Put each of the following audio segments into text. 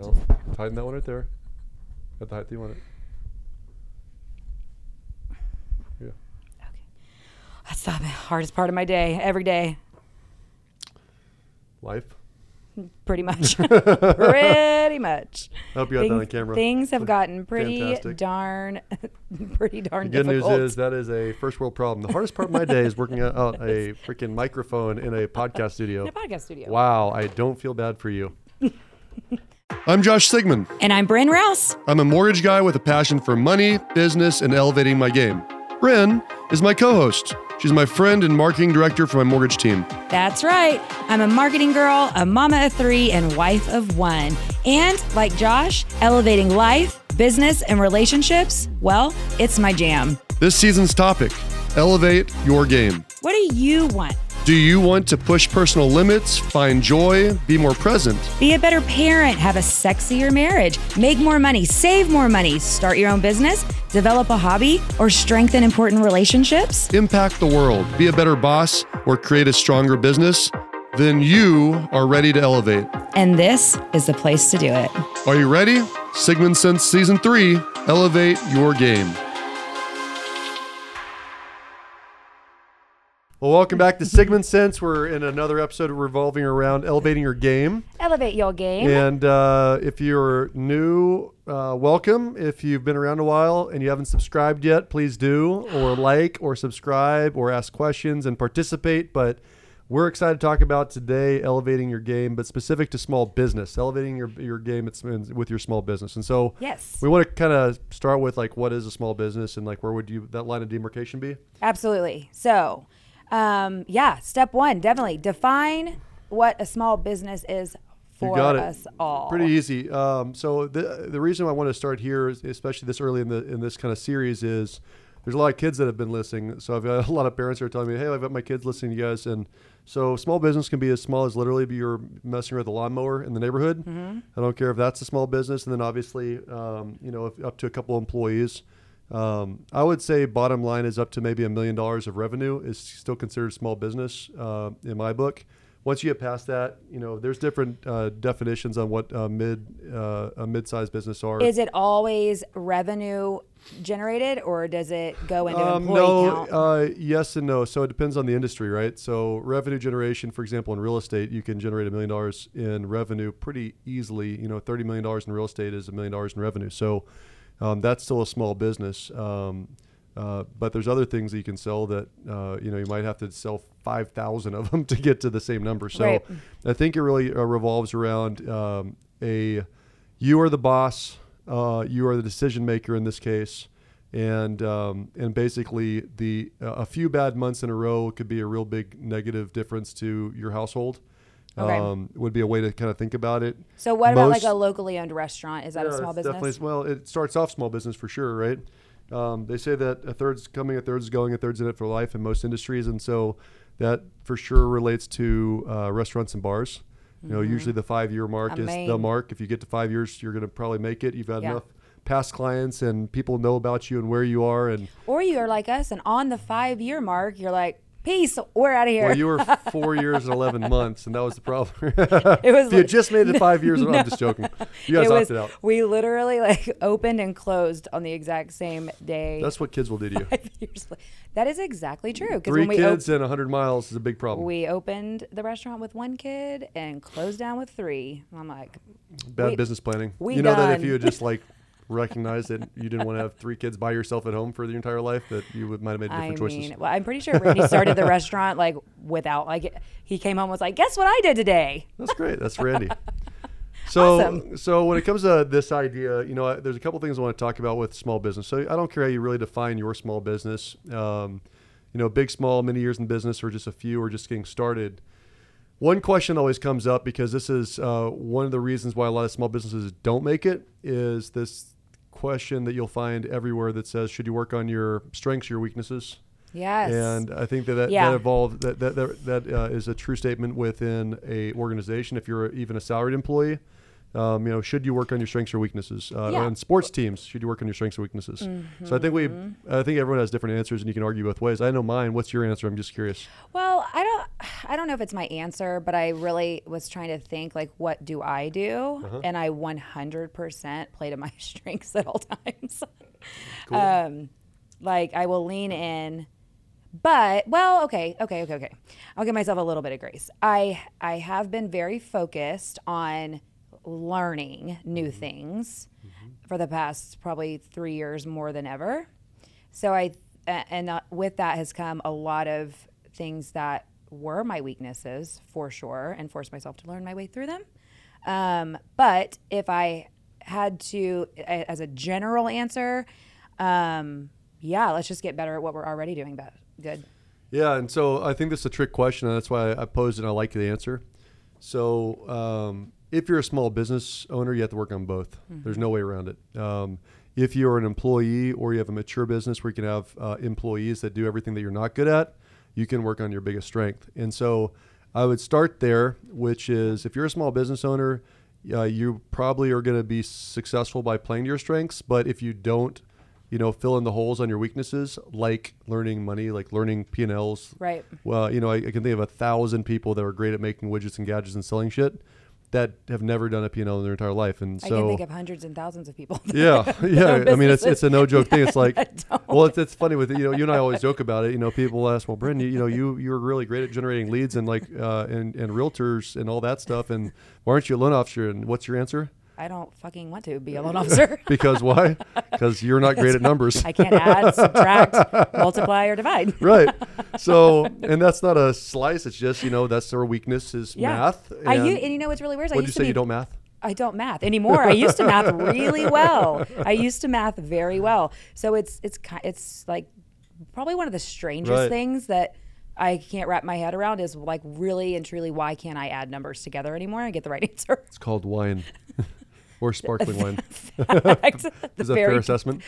No, tighten that one right there. At the height that you want it. Yeah. Okay. That's the hardest part of my day. Every day, Life. pretty much. pretty much. I hope you got that on camera. Things have gotten pretty Fantastic. darn, pretty darn The good difficult. news is that is a first world problem. The hardest part of my day is working out out a freaking microphone in a podcast studio. in a podcast studio. Wow, I don't feel bad for you. I'm Josh Sigmund. And I'm Bryn Rouse. I'm a mortgage guy with a passion for money, business, and elevating my game. Bryn is my co host. She's my friend and marketing director for my mortgage team. That's right. I'm a marketing girl, a mama of three, and wife of one. And like Josh, elevating life, business, and relationships, well, it's my jam. This season's topic elevate your game. What do you want? Do you want to push personal limits, find joy, be more present? Be a better parent, have a sexier marriage, make more money, save more money, start your own business, develop a hobby, or strengthen important relationships? impact the world, be a better boss, or create a stronger business, then you are ready to elevate. And this is the place to do it. Are you ready? Sigmund Sense Season 3 Elevate Your Game. Well, welcome back to Sigmund Sense. We're in another episode revolving around elevating your game. Elevate your game. And uh, if you're new, uh, welcome. If you've been around a while and you haven't subscribed yet, please do, or like, or subscribe, or ask questions and participate. But we're excited to talk about today elevating your game, but specific to small business, elevating your, your game with your small business. And so Yes. we want to kind of start with like what is a small business and like where would you that line of demarcation be? Absolutely. So, um, yeah, step one, definitely define what a small business is for us all. Pretty easy. Um, so the the reason I want to start here, is, especially this early in the in this kind of series, is there's a lot of kids that have been listening. So I've got a lot of parents who are telling me, "Hey, I've got my kids listening to you guys." And so small business can be as small as literally you're messing with a lawnmower in the neighborhood. I don't care if that's a small business, and then obviously, um, you know, if up to a couple employees. Um, I would say bottom line is up to maybe a million dollars of revenue is still considered small business uh, in my book. Once you get past that, you know, there's different uh, definitions on what uh, mid uh, a mid-sized business are. Is it always revenue generated or does it go into Um, employee no, count? uh, yes and no. So it depends on the industry, right? So revenue generation, for example, in real estate, you can generate a million dollars in revenue pretty easily. You know, thirty million dollars in real estate is a million dollars in revenue. So um, that's still a small business. Um, uh, but there's other things that you can sell that uh, you know you might have to sell five thousand of them to get to the same number. So Right. I think it really uh, revolves around um, a you are the boss, uh, you are the decision maker in this case, and um, and basically the uh, a few bad months in a row could be a real big negative difference to your household. Okay. Um, would be a way to kind of think about it. so what about like a locally owned restaurant? Is that a small business? Definitely, well, it starts off small business for sure, right? Um, they say that a third's coming, a third's going, a third's in it for life in most industries, and so that for sure relates to uh, restaurants and bars. You know, usually the five-year mark is the mark. If you get to five years, you're going to probably make it. You've had Yeah. enough past clients, and people know about you and where you are. And Or you are like us and on the five year mark, you're like, peace, we're out of here. well, you were four years and eleven months, and that was the problem. It was if you just made it five years, I'm just joking. You guys it was, opted out. we literally like opened and closed on the exact same day. That's what kids will do to you. five years la- That is exactly true. Because Three when we, op- kids and 100 miles is a big problem. we opened the restaurant with one kid and closed down with three. I'm like, Bad We- business planning. we you know that if you had just like recognized that you didn't want to have three kids by yourself at home for your entire life, that you would might have made I different mean, choices. well, I'm pretty sure Randy started the restaurant like without like he came home and was like, guess what I did today? That's great. That's Randy. So, Awesome. so when it comes to this idea, you know, I- there's a couple things I want to talk about with small business. So I don't care how you really define your small business. Um, you know, big, small, many years in business, or just a few, or just getting started. One question always comes up because this is uh, one of the reasons why a lot of small businesses don't make it is this question that you'll find everywhere that says, should you work on your strengths, your weaknesses? Yes. And I think that that, Yeah. that evolved that that that, that uh, is a true statement within a organization. If you're even a salaried employee, um, you know, should you work on your strengths or weaknesses? Uh, Yeah. On sports teams, should you work on your strengths or weaknesses? So I think we, Mm-hmm. I think everyone has different answers, and you can argue both ways. I know mine. What's your answer? I'm just curious. Well, I don't. I don't know if it's my answer, but I really was trying to think like, what do I do? Uh-huh. And I 100% play to my strengths at all times. Cool. Um, like I will lean in, but well, okay, okay, okay, okay. I'll give myself a little bit of grace. I I have been very focused on learning new Mm-hmm. things for the past probably three years more than ever. So I, and uh, with that has come a lot of things that were my weaknesses for sure, and forced myself to learn my way through them. Um, but if I had to, as a general answer, um, yeah, let's just get better at what we're already doing. But good. Yeah, and so I think this is a trick question, and that's why I posed it and I like the answer. So um, if you're a small business owner, you have to work on both. There's no way around it. Um, if you're an employee or you have a mature business where you can have uh, employees that do everything that you're not good at, you can work on your biggest strength. And so I would start there, which is if you're a small business owner, uh, you probably are going to be successful by playing to your strengths. But if you don't, you know, fill in the holes on your weaknesses, like learning money, like learning P and Ls. Right. Well, you know, I, I can think of a thousand people that are great at making widgets and gadgets and selling shit that have never done a P&L in their entire life. And so I can think of hundreds and thousands of people. yeah, yeah. I mean, it's it's a no joke thing. It's like, well, it's, it's funny with you know, you and I always joke about it. You know, people ask, well, Brendan, you, you know, you you're really great at generating leads and like uh, and and realtors and all that stuff. And why aren't you a loan officer? And what's your answer? I don't fucking want to be a loan officer. Because why? Because you're not great at numbers. I can't add, subtract, multiply, or divide. right. So, and that's not a slice. It's just you know that's our weakness is Yeah. math. I and u- and you know what's really weird? I What'd you used say? to be You don't math? I don't math anymore. I used to math really well. I used to math very well. So it's it's it's like probably one of the strangest Right. things that I can't wrap my head around is like really and truly why can't I add numbers together anymore and get the right answer? It's called wine or sparkling wine. Fact. The Is that fair assessment?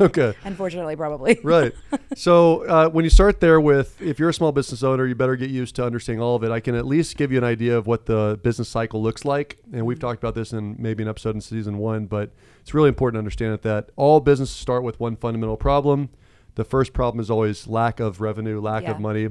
okay. Unfortunately, probably. Right. So uh, when you start there with, if you're a small business owner, you better get used to understanding all of it. I can at least give you an idea of what the business cycle looks like. And we've talked about this in maybe an episode in season one, but it's really important to understand it that all businesses start with one fundamental problem. The first problem is always lack of revenue, lack Yeah. of money.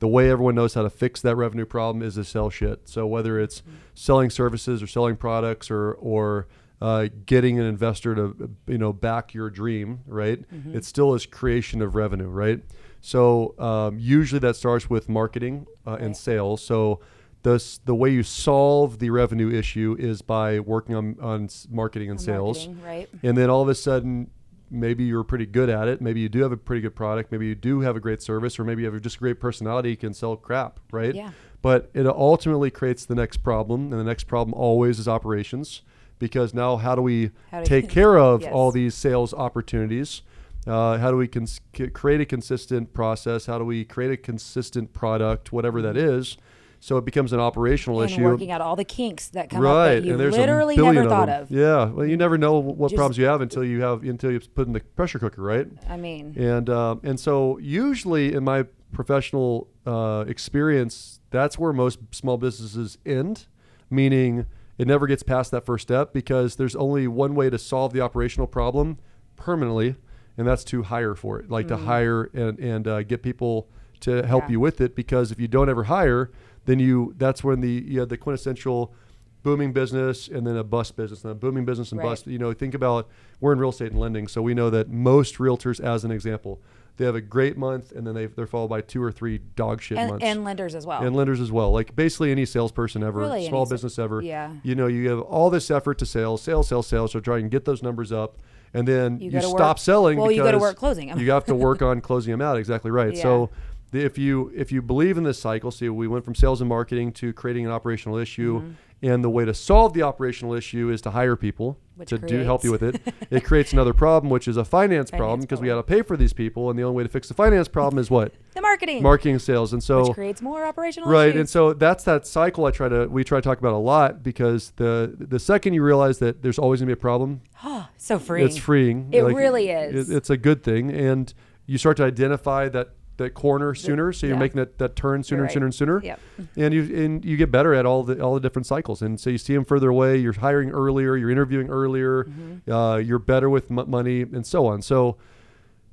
The way everyone knows how to fix that revenue problem is to sell shit. So whether it's selling services or selling products or or uh, getting an investor to you know back your dream, right? It still is creation of revenue, right? So um, usually that starts with marketing uh, and Right. sales. So the the way you solve the revenue issue is by working on on marketing and sales. Marketing, right? And then all of a sudden, maybe you're pretty good at it. Maybe you do have a pretty good product. Maybe you do have a great service, or maybe you have just a great personality. You can sell crap, right? Yeah. But it ultimately creates the next problem, and the next problem always is operations, because now how do we How do take you- care of Yes. all these sales opportunities? Uh, how do we cons- create a consistent process? How do we create a consistent product, whatever that is? So it becomes an operational. And issue. working out all the kinks that come right, up that you and there's literally never of thought of. Yeah, well, you never know what Just- problems you have until you have until you put in the pressure cooker, right? I mean, And um, and so usually in my professional uh, experience, that's where most small businesses end, meaning it never gets past that first step because there's only one way to solve the operational problem permanently, and that's to hire for it, like to hire and and uh, get people to help Yeah. you with it. Because if you don't ever hire, then you that's when the you have the quintessential booming business and then a bust business and a booming business and Right. bust you know think about we're in real estate and lending so we know that most realtors as an example they have a great month and then they, they're followed by two or three dog shit and, months and lenders as well. and lenders as well like basically any salesperson ever Really small business ever yeah. you know you have all this effort to sales sales sales sales to try and get those numbers up and then You you, stop work- selling well, you because gotta work closing 'em. you have to work on closing them out exactly right Yeah. so if you if you believe in this cycle see we went from sales and marketing to creating an operational issue Mm-hmm. and the way to solve the operational issue is to hire people Which to do help you with it it creates another problem which is a finance, problem because we got to pay for these people and the only way to fix the finance problem is what the marketing, marketing sales and so which creates more operational right issues. and so that's that cycle i try to we try to talk about a lot because the the second you realize that there's always going to be a problem so freeing. it's freeing It really is. it- it's a good thing and you start to identify that that corner sooner so you're yeah. making that, that turn sooner You're and sooner and sooner Yep. and you and you get better at all the all the different cycles and so you see them further away you're hiring earlier you're interviewing earlier Mm-hmm. uh, you're better with m- money and so on so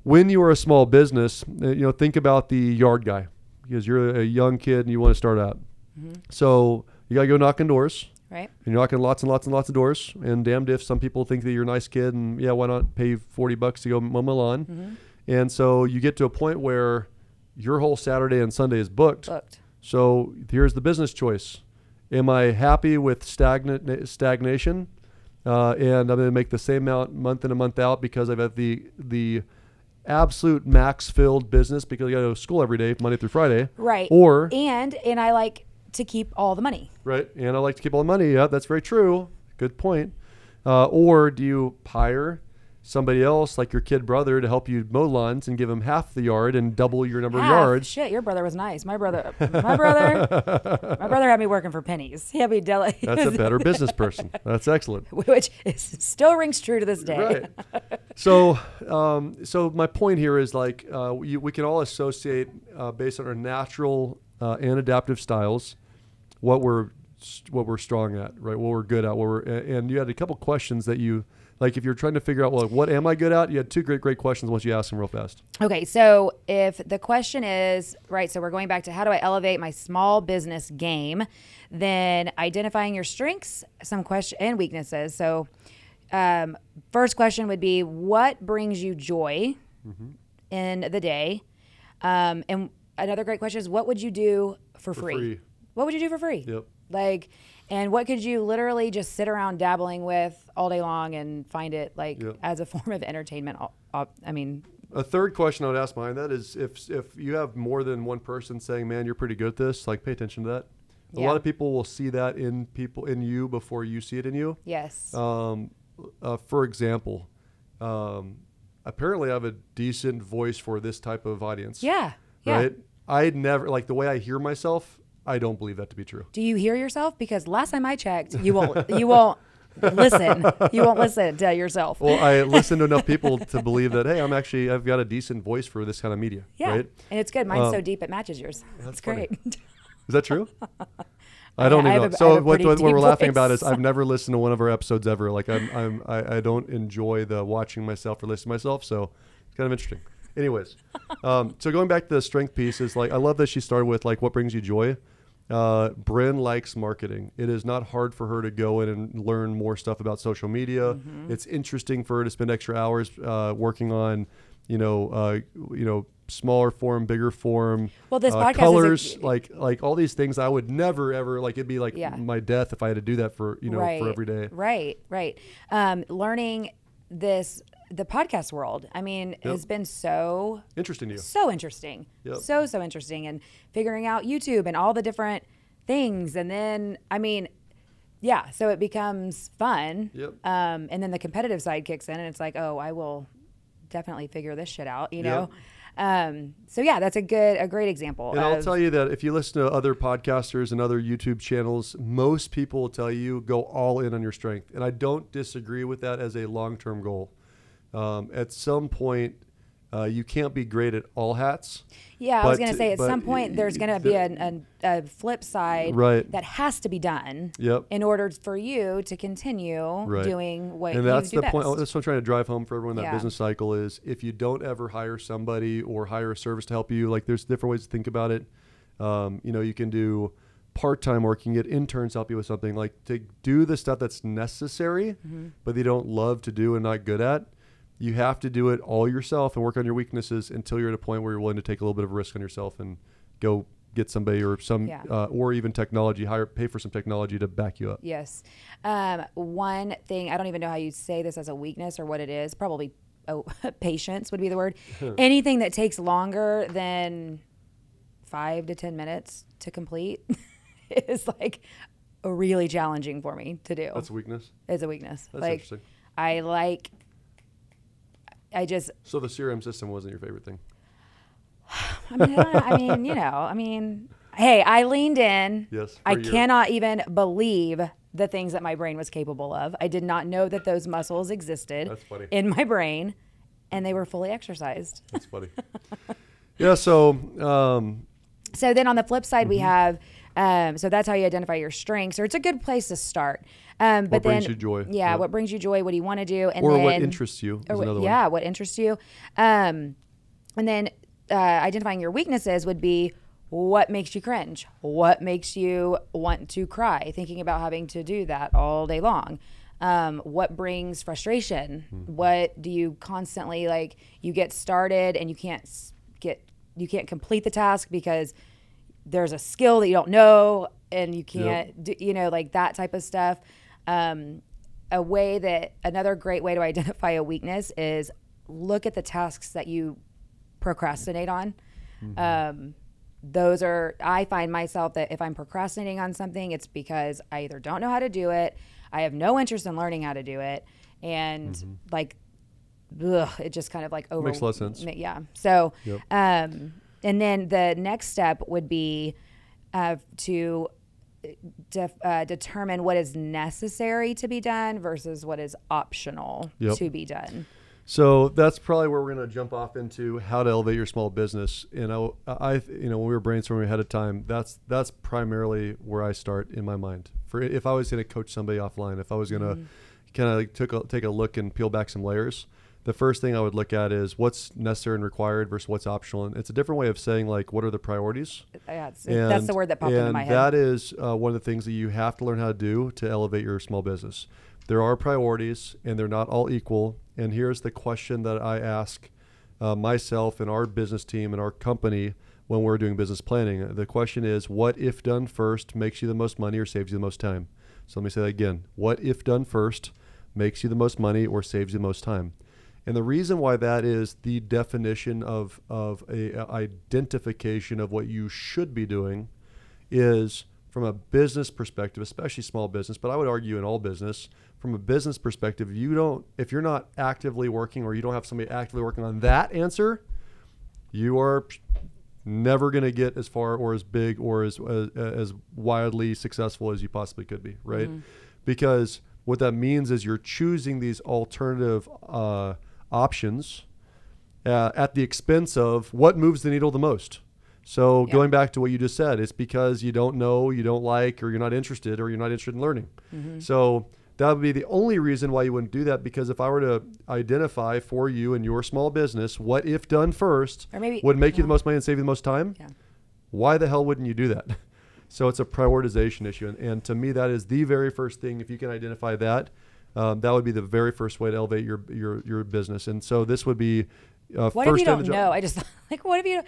when you are a small business uh, you know think about the yard guy because you're a young kid and you want to start out. Mm-hmm. So you gotta go knocking doors. Right. And you're knocking lots and lots and lots of doors. And damned if some people think that you're a nice kid and yeah, why not pay 40 bucks to go mow my lawn? Mm-hmm. And so you get to a point where your whole Saturday and Sunday is booked. Booked. So here's the business choice. Am I happy with stagnant stagnation? Uh, and I'm going to make the same amount month in and month out because I've got the the absolute max filled business because I got to go to school every day, Monday through Friday. Right. Or and and I like to keep all the money. right, and I like to keep all the money. Yeah, that's very true. Good point. Uh, or do you hire somebody else, like your kid brother, to help you mow lawns and give him half the yard and double your number Half. of yards? Shit, your brother was nice. My brother, my brother, my brother had me working for pennies. He had me deli. That's a better business person. That's excellent. which is, still rings true to this day. right. So, um, so my point here is like uh, we, we can all associate uh, based on our natural uh, and adaptive styles what we're what we're strong at, right? What we're good at. What we're and you had a couple questions that you like if you're trying to figure out well, what am I good at? You had two great great questions once you asked them real fast. Okay, so if the question is right, so we're going back to how do I elevate my small business game, then identifying your strengths, some question and weaknesses. So, um, first question would be what brings you joy in the day, um, and another great question is what would you do for, free? free. What would you do for free? Yep. Like, and what could you literally just sit around dabbling with all day long and find it like Yep. as a form of entertainment? I mean, A third question I would ask behind that is if if you have more than one person saying, "Man, you're pretty good at this," like pay attention to that. A Yeah. lot of people will see that in people in you before you see it in you. yes. Um, uh, for example, um, apparently I have a decent voice for this type of audience. yeah. Yeah. Right. I never like the way I hear myself. I don't believe that to be true. Do you hear yourself? Because last time I checked, you won't. You won't listen. You won't listen to yourself. Well, I listen to enough people to believe that hey, I'm actually I've got a decent voice for this kind of media. yeah, Right. and it's good. Mine's so Um, deep it matches yours. That's, great. Is that true? I don't I even know. a- so what, what, we're laughing about is I've never listened to one of our episodes ever. Like I'm, I'm I, I don't enjoy the watching myself or listening to myself. So it's kind of interesting. Anyways, um, so going back to the strength piece is like I love that she started with like what brings you joy. Uh, Bryn likes marketing. It is not hard for her to go in and learn more stuff about social media. Mm-hmm. It's interesting for her to spend extra hours uh, working on, you know, uh, you know, smaller form, bigger form. Well, this uh, podcast is a- colors, like like all these things. I would never ever like it'd be like Yeah. my death if I had to do that for you know right. for every day. Right. Right. Um, learning this the podcast world. I mean, has been so Interesting to you. so interesting. Yep. So so interesting and figuring out YouTube and all the different things and then I mean yeah, so it becomes fun. Yep. Um, and then the competitive side kicks in and it's like, "Oh, I will definitely figure this shit out," you know. Um, so yeah, that's a good a great example. And I'll tell you that if you listen to other podcasters and other YouTube channels, most people will tell you go all in on your strength. And I don't disagree with that as a long term goal. Um, at some point, uh, you can't be great at all hats. Yeah, I was going to say at some point y- there's going to be a, a, a flip side Right. that has to be done Yep. in order for you to continue Right. doing what and you that's do the point. That's what I'm trying to drive home for everyone. That Yeah. business cycle is if you don't ever hire somebody or hire a service to help you, like there's different ways to think about it. Um, you know, you can do part-time work. You can get interns help you with something like to do the stuff that's necessary, Mm-hmm. but they don't love to do and not good at. You have to do it all yourself and work on your weaknesses until you're at a point where you're willing to take a little bit of a risk on yourself and go get somebody or some Yeah. uh, or even technology hire pay for some technology to back you up. Yes. Um, one thing, I don't even know how you say this as a weakness or what it is. Probably oh, patience would be the word. Anything that takes longer than five to 10 minutes to complete is like really challenging for me to do. That's a weakness. it's a weakness. That's like, interesting. I like, I just, So the CRM system wasn't your favorite thing. I mean, I, I mean, you know, I mean, hey, I leaned in. Yes, I cannot even believe the things that my brain was capable of. I did not know that those muscles existed in my brain and they were fully exercised. That's funny. yeah. So, um, So then on the flip side, Mm-hmm. we have, um, so that's how you identify your strengths, or it's a good place to start. Um, but What then, brings you joy. Yeah, Yep. what brings you joy? What do you want to do? And or then, what interests you is or what- yeah, one. what interests you. Um, and then uh, identifying your weaknesses would be what makes you cringe? What makes you want to cry? Thinking about having to do that all day long. Um, what brings frustration? Mm-hmm. What do you constantly like? You get started and you can't get you can't complete the task because there's a skill that you don't know and you can't do, you know like that type of stuff um, a way that another great way to identify a weakness is look at the tasks that you procrastinate on um, those are i find myself that if i'm procrastinating on something it's because i either don't know how to do it i have no interest in learning how to do it and like ugh, it just kind of like over Makes of sense. yeah so Yep. um, and then the next step would be uh, to def, uh, determine what is necessary to be done versus what is optional Yep. to be done. So that's probably where we're going to jump off into how to elevate your small business. You know, I, you know, when we were brainstorming ahead of time, that's that's primarily where I start in my mind. For if I was going to coach somebody offline, if I was going to kind of like took a, take a look and peel back some layers, the first thing I would look at is what's necessary and required versus what's optional. And it's a different way of saying like what are the priorities. Yeah, it's- that's the word that popped into my head. that is uh, one of the things that you have to learn how to do to elevate your small business. There are priorities, and they're not all equal. And here's the question that I ask uh, myself and our business team and our company when we're doing business planning. The question is, what if done first makes you the most money or saves you the most time? So let me say that again. What if done first makes you the most money or saves you the most time? And the reason why that is the definition of, of a, a identification of what you should be doing is from a business perspective, especially small business, but I would argue in all business, from a business perspective, you don't, if you're not actively working or you don't have somebody actively working on that answer, you are never going to get as far or as big or as, as, as wildly successful as you possibly could be, right? Because what that means is you're choosing these alternative uh, options uh, at the expense of what moves the needle the most. So Yeah. going back to what you just said, it's because you don't know, you don't like, or you're not interested, or you're not interested in learning. So that would be the only reason why you wouldn't do that. Because if I were to identify for you and your small business what if done first Or maybe- would make you the most money and save you the most time, Yeah. why the hell wouldn't you do that? So it's a prioritization issue, and, and to me, that is the very first thing. If you can identify that, um, that would be the very first way to elevate your your your business. And so this would be uh, What first if you don't know? I just like what if you?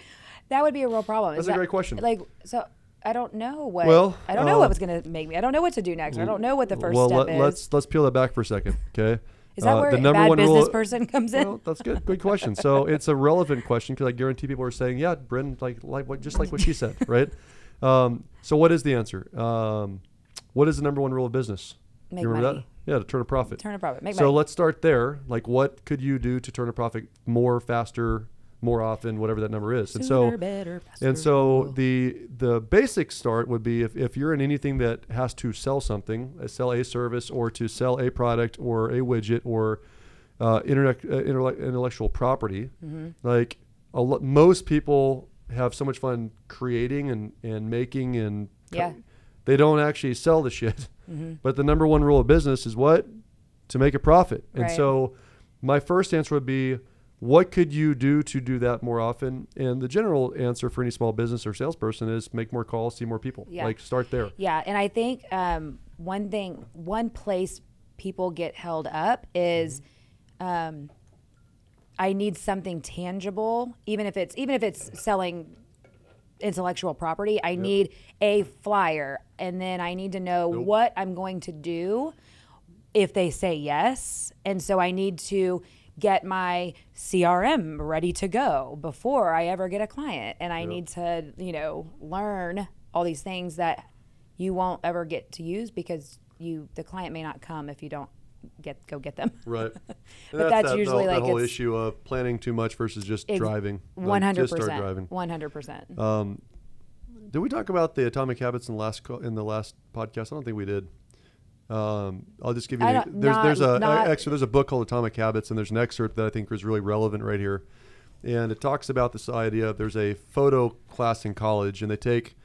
That would be a real problem. That's Is a that- great question. Like so, I don't know what. Well, I don't know uh, what was going to make me. I don't know what to do next. I don't know what the first well, step let, is. let's let's peel that back for a second, okay? is that Uh, where the number bad one business rule? person comes in? Well, that's good. Good question. So it's a relevant question because I guarantee people are saying, "Yeah, Bryn, like like what just like what she said, right?" Um, so what is the answer? Um, what is the number one rule of business? Make you remember money. that? Yeah, to turn a profit. Turn a profit. Make so money. let's start there. Like, what could you do to turn a profit more, faster, more often, whatever that number is? And so, better, faster. and so the the basic start would be if, if you're in anything that has to sell something, uh, sell a service, or to sell a product or a widget or uh, internet, uh, intellectual property, Mm-hmm. like a lo- most people have so much fun creating and, and making and co- Yeah. they don't actually sell the shit. Mm-hmm. But the number one rule of business is what? To make a profit. And Right. so my first answer would be what could you do to do that more often? And the general answer for any small business or salesperson is make more calls, see more people. Yeah. Like start there. Yeah, and I think um, one thing, one place people get held up is, um, I need something tangible, even if it's even if it's selling intellectual property. I need a flyer, and then I need to know Nope. what I'm going to do if they say yes, and so I need to get my CRM ready to go before I ever get a client, and I need to you know learn all these things that you won't ever get to use because you the client may not come if you don't get go get them. Right. But that's usually the, like the whole issue of planning too much versus just Ex- driving. One hundred percent. driving. One hundred percent. Um, did we talk about the atomic habits in the last co- in the last podcast? I don't think we did. Um, I'll just give you. The, there's not- there's a not- actually there's a book called Atomic Habits, and there's an excerpt that I think is really relevant right here, and it talks about this idea of there's a photo class in college, and they take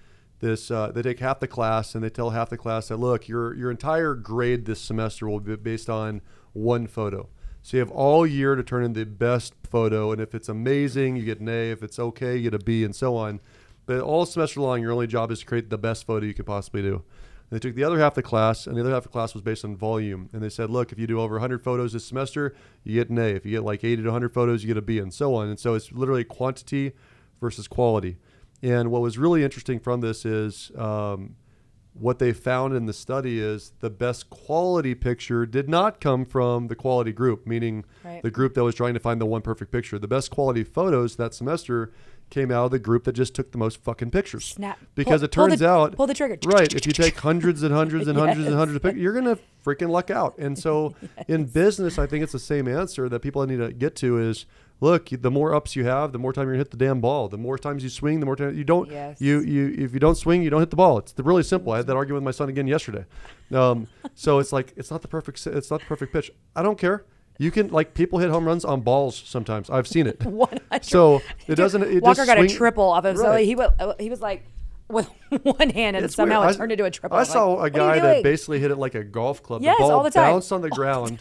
this uh, they take half the class and they tell half the class that look your your entire grade this semester will be based on one photo. So you have all year to turn in the best photo, and if it's amazing, you get an A. If it's okay, you get a B, and so on. But all semester long, your only job is to create the best photo you could possibly do. And they took the other half of the class, and the other half of the class was based on volume. And they said, look, if you do over 100 photos this semester, you get an A. If you get like 80 to 100 photos, you get a B, and so on. And so it's literally quantity versus quality. And what was really interesting from this is um, what they found in the study is the best quality picture did not come from the quality group, meaning Right. the group that was trying to find the one perfect picture. The best quality photos that semester came out of the group that just took the most fucking pictures. Snap. Because Pull- it pull the- turns out pull the trigger. Right. If you take hundreds and hundreds and hundreds and hundreds of pictures, you're gonna freaking luck out. And so in business, I think it's the same answer that people need to get to is look, the more ups you have, the more time you're gonna hit the damn ball. The more times you swing, the more time you don't Yes. you you if you don't swing, you don't hit the ball. It's really simple. I had that argument with my son again yesterday. Um, so it's like it's not the perfect it's not the perfect pitch. I don't care. You can like people hit home runs on balls sometimes. I've seen it. 100. So it doesn't. It Walker got swing- a triple off of. So Right. he was he was like with one hand, and It's somehow weird. it turned into a triple. I I'm like, saw a guy that basically hit it like a golf club. Yes, the ball all the time. bounced on the ground,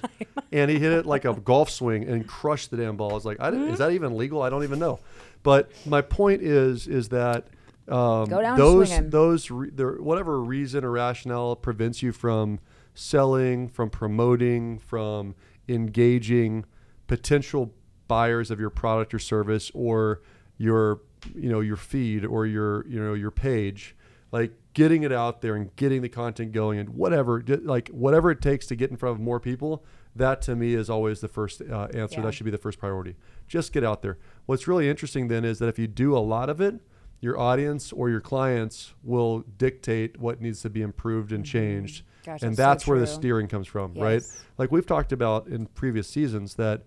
and he hit it like a golf swing and crushed the damn ball. I was like, I Mm-hmm. is that even legal? I don't even know. But my point is, is that um, those swinging. those re- there, whatever reason or rationale prevents you from selling, from promoting, from engaging potential buyers of your product or service or your you know your feed or your you know your page like getting it out there and getting the content going and whatever like whatever it takes to get in front of more people that to me is always the first uh, answer. Yeah. that should be the first priority. Just get out there. What's really interesting then is that if you do a lot of it your audience or your clients will dictate what needs to be improved and changed. Gosh, and that's so that's where the steering comes from right? Like we've talked about in previous seasons that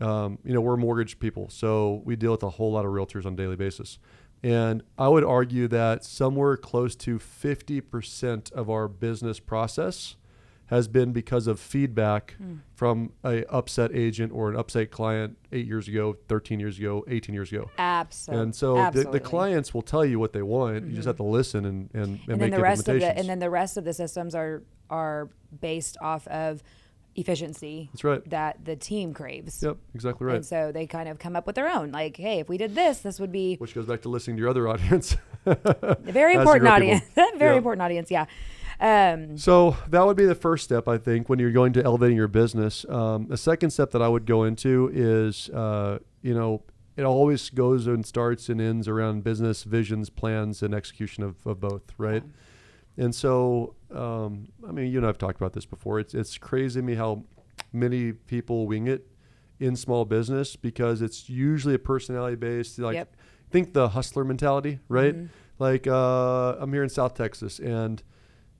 um, you know we're mortgage people so we deal with a whole lot of realtors on a daily basis and i would argue that somewhere close to 50% of our business process has been because of feedback Hmm. from a upset agent or an upset client eight years ago 13 years ago 18 years ago Absolutely. and so the, Absolutely. the clients will tell you what they want you just have to listen and, and, and, and make then the rest of the and then the rest of the systems are are based off of efficiency that's right that the team craves. yep exactly right And so they kind of come up with their own. Like, hey, if we did this, this would be which goes back to listening to your other audience very important audience. very Yeah. important audience. Yeah. Um, So that would be the first step, I think, when you're going to elevating your business. Um, the second step that I would go into is, uh, you know, it always goes and starts and ends around business visions, plans, and execution of, of both, right? And so, um, I mean, you and I've talked about this before. It's it's crazy to me how many people wing it in small business because it's usually a personality based. Like, Yep. think the hustler mentality, right? Mhm. Like, uh, I'm here in South Texas, and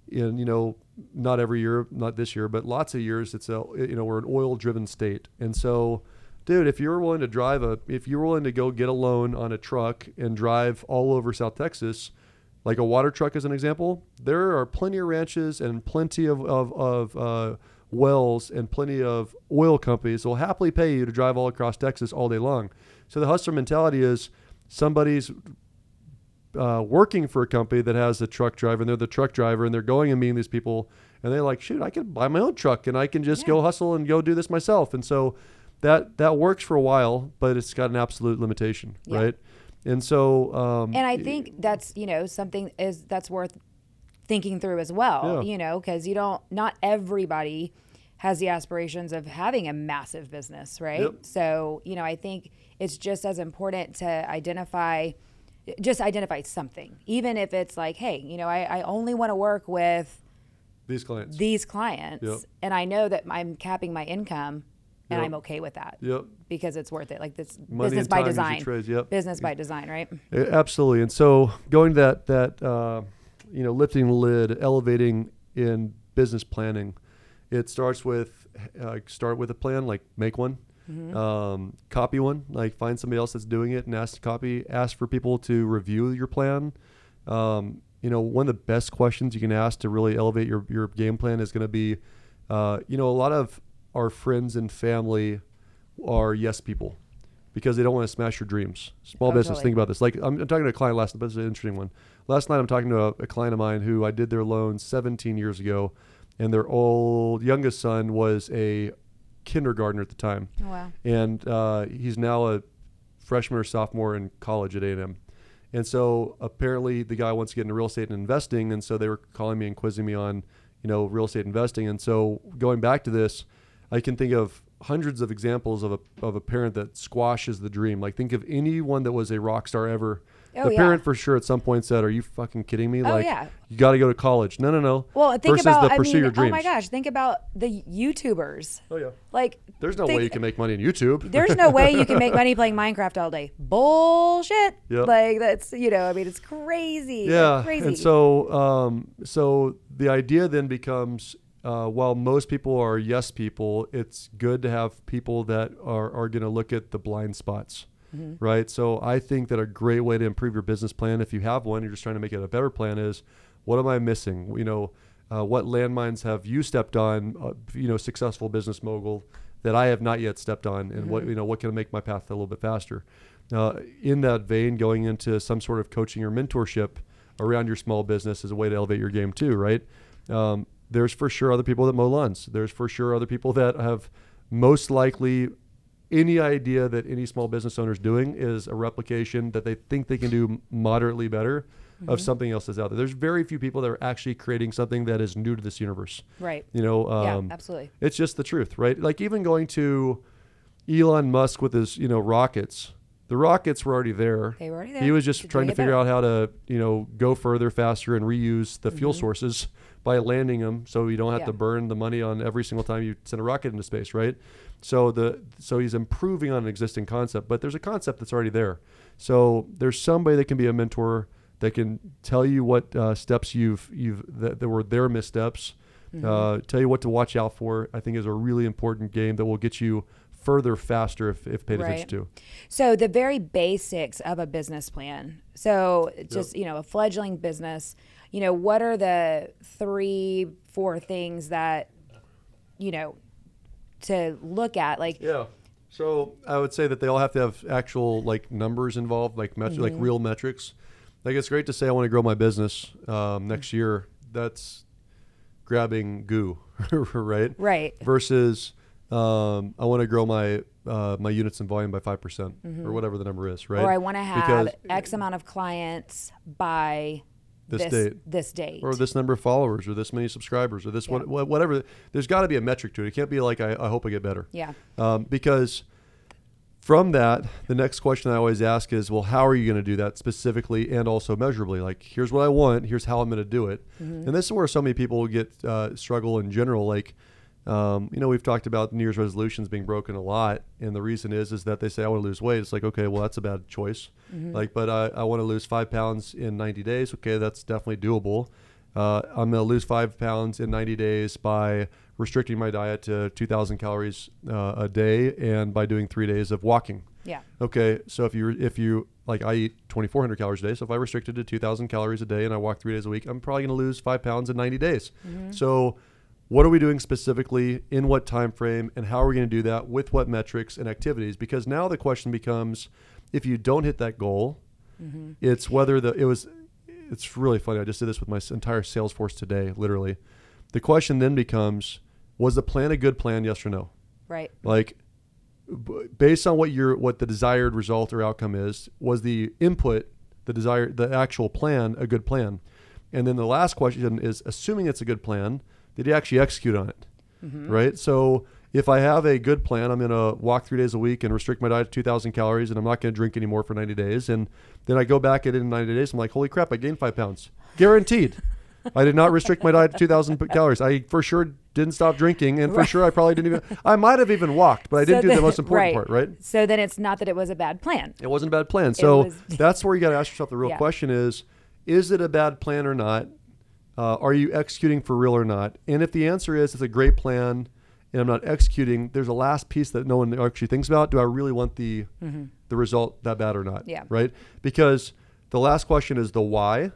in you know, not every year, not this year, but lots of years, it's a you know we're an oil driven state, and so. Dude, if you're willing to drive a, if you're willing to go get a loan on a truck and drive all over South Texas, like a water truck as an example, there are plenty of ranches and plenty of, of, of uh, wells and plenty of oil companies that will happily pay you to drive all across Texas all day long. So the hustler mentality is somebody's uh, working for a company that has a truck driver and they're the truck driver and they're going and meeting these people and they're like, shoot, I can buy my own truck and I can just go hustle and go do this myself. And so that that works for a while, but it's got an absolute limitation, Yeah. right? And so, um, and I think that's you know something is that's worth thinking through as well. Yeah. You know, because you don't not everybody has the aspirations of having a massive business, right? Yep. So you know, I think it's just as important to identify just identify something even if it's like hey you know i, I only want to work with these clients. these clients Yep. and i know that i'm capping my income and Yep. i'm okay with that yep. because it's worth it like this Money business by time is your design yep. business by design right Absolutely. And so going to that that uh, you know lifting the lid, elevating in business planning, it starts with uh, start with a plan, like make one, um, copy one, like find somebody else that's doing it and ask to copy. Ask for people to review your plan. Um, you know, one of the best questions you can ask to really elevate your your game plan is going to be, uh, you know, a lot of our friends and family are yes people because they don't want to smash your dreams. Small Oh, business, totally. think about this. Like I'm, I'm talking to a client last, but it's an interesting one. Last night I'm talking to a, a client of mine who I did their loan 17 years ago, and their old youngest son was a kindergartner at the time, oh, wow and uh, he's now a freshman or sophomore in college at A&M. And so apparently the guy wants to get into real estate and investing, and so they were calling me and quizzing me on, you know, real estate investing. And so going back to this, I can think of hundreds of examples of a of a parent that squashes the dream. Like think of anyone that was a rock star ever. Oh, the yeah. parent for sure at some point said, "Are you fucking kidding me? Oh, like yeah. you got to go to college." No, no, no. Well, think Versus about the I pursue mean, your dreams. oh my gosh, think about the YouTubers. Oh yeah. Like There's no think- way you can make money on YouTube. There's no way you can make money playing Minecraft all day. Bullshit. Yep. Like that's you know, I mean, it's crazy. Yeah crazy. and so um, so the idea then becomes uh, while most people are yes people it's good to have people that are, are going to look at the blind spots Mm-hmm. right so i think that a great way to improve your business plan if you have one you're just trying to make it a better plan is what am i missing you know uh, what landmines have you stepped on uh, you know successful business mogul that i have not yet stepped on and what you know what can make my path a little bit faster uh, in that vein going into some sort of coaching or mentorship around your small business is a way to elevate your game too, right? Um, there's for sure other people that mow lawns. There's for sure other people that have most likely any idea that any small business owner is doing is a replication that they think they can do moderately better of something else that's out there. There's very few people that are actually creating something that is new to this universe. right. You know, um, yeah, absolutely. it's just the truth, right? Like even going to Elon Musk with his, you know, rockets. The rockets were already there. They were already there. He was just trying to figure better. out how to, you know, go further, faster, and reuse the fuel Mhm. sources by landing them, so you don't have Yeah. to burn the money on every single time you send a rocket into space, right? So the so he's improving on an existing concept, but there's a concept that's already there. So there's somebody that can be a mentor that can tell you what uh, steps you've you've that, that were their missteps, Mm-hmm. uh, tell you what to watch out for. I think is a really important game that will get you further faster if, if paid attention to. So the very basics of a business plan. So just you know, a fledgling business. You know, what are the three, four things that you know to look at? Like, Yeah. So I would say that they all have to have actual like numbers involved, like met- like Mm-hmm. real metrics. Like it's great to say I want to grow my business um, next year. That's grabbing goo, right? right? Versus um, I want to grow my uh, my units in volume by five percent or whatever the number is, right? Mm-hmm. Or I want to have Because- X amount of clients by This this date. This date. or this number of followers or this many subscribers or this Yeah. what- whatever. There's got to be a metric to it. It can't be like I, I hope I get better. yeah. Um, because from that, the next question I always ask is, well, how are you going to do that specifically and also measurably? Like, here's what I want. Here's how I'm going to do it. And this is where so many people get uh, struggle in general. Like, um, you know, we've talked about New Year's resolutions being broken a lot, and the reason is is that they say I want to lose weight. It's like, okay, well, that's a bad choice. Like, but I, I want to lose five pounds in 90 days. Okay, that's definitely doable. Uh, I'm going to lose five pounds in 90 days by restricting my diet to 2,000 calories uh, a day and by doing three days of walking. Yeah. Okay, so if you if you like, I eat 2,400 calories a day. So if I restricted to 2,000 calories a day and I walk three days a week, I'm probably going to lose five pounds in 90 days. So, what are we doing specifically in what time frame, and how are we going to do that with what metrics and activities? Because now the question becomes, if you don't hit that goal, mm-hmm. it's whether the it was. It's really funny. I just did this with my entire sales force today, literally. The question then becomes, was the plan a good plan? Yes or no? Right. like b- based on what your what the desired result or outcome is was the input the desired the actual plan a good plan and then the last question is assuming it's a good plan did you actually execute on it mm-hmm. right so if i have a good plan i'm going to walk three days a week and restrict my diet to 2000 calories and i'm not going to drink anymore for 90 days and then i go back at it in 90 days i'm like holy crap i gained five pounds guaranteed I did not restrict my diet to 2,000 calories. I for sure didn't stop drinking, and for Right. sure I probably didn't even. I might have even walked, but I didn't do the most important right. part. Right? So then it's not that it was a bad plan. It wasn't a bad plan. So was- that's where you got to ask yourself the real Yeah. question: is is it a bad plan or not? Uh, are you executing for real or not? And if the answer is it's a great plan, and I'm not executing, there's a last piece that no one actually thinks about. Do I really want the the result that bad or not? Mm-hmm. Yeah. Right? Because the last question is the why.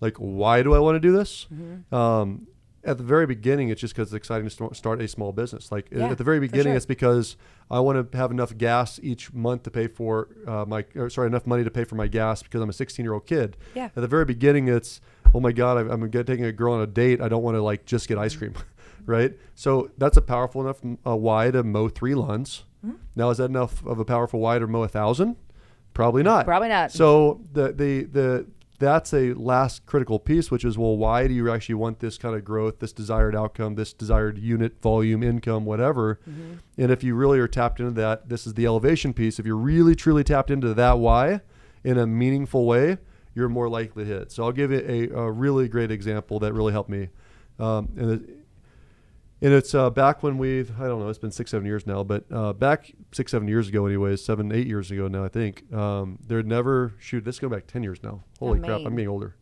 Like, why do I want to do this? Mm-hmm. Um, at the very beginning, it's just because it's exciting to start a small business. Like Yeah, at the very beginning, sure. it's because I want to have enough gas each month to pay for uh, my, or sorry, enough money to pay for my gas because I'm a 16 year old kid. Yeah. At the very beginning, it's oh my god, I- I'm taking a girl on a date. I don't want to like just get ice cream, right? So that's a powerful enough uh, why to mow three lawns. Mm-hmm. Now is that enough of a powerful why to mow a thousand? Probably not. Probably not. So the the the that's a last critical piece, which is well, why do you actually want this kind of growth, this desired outcome, this desired unit volume, income, whatever? Mm-hmm. And if you really are tapped into that, this is the elevation piece. If you're really truly tapped into that why in a meaningful way, you're more likely to hit. So I'll give you a, a really great example that really helped me. Um, and and it's uh, back when we, I don't know, it's been six, seven years now, but uh, back six, seven years ago, anyways, seven, eight years ago now, I think, um, there'd never, shoot, this is going back 10 years now. Holy crap, I'm getting older.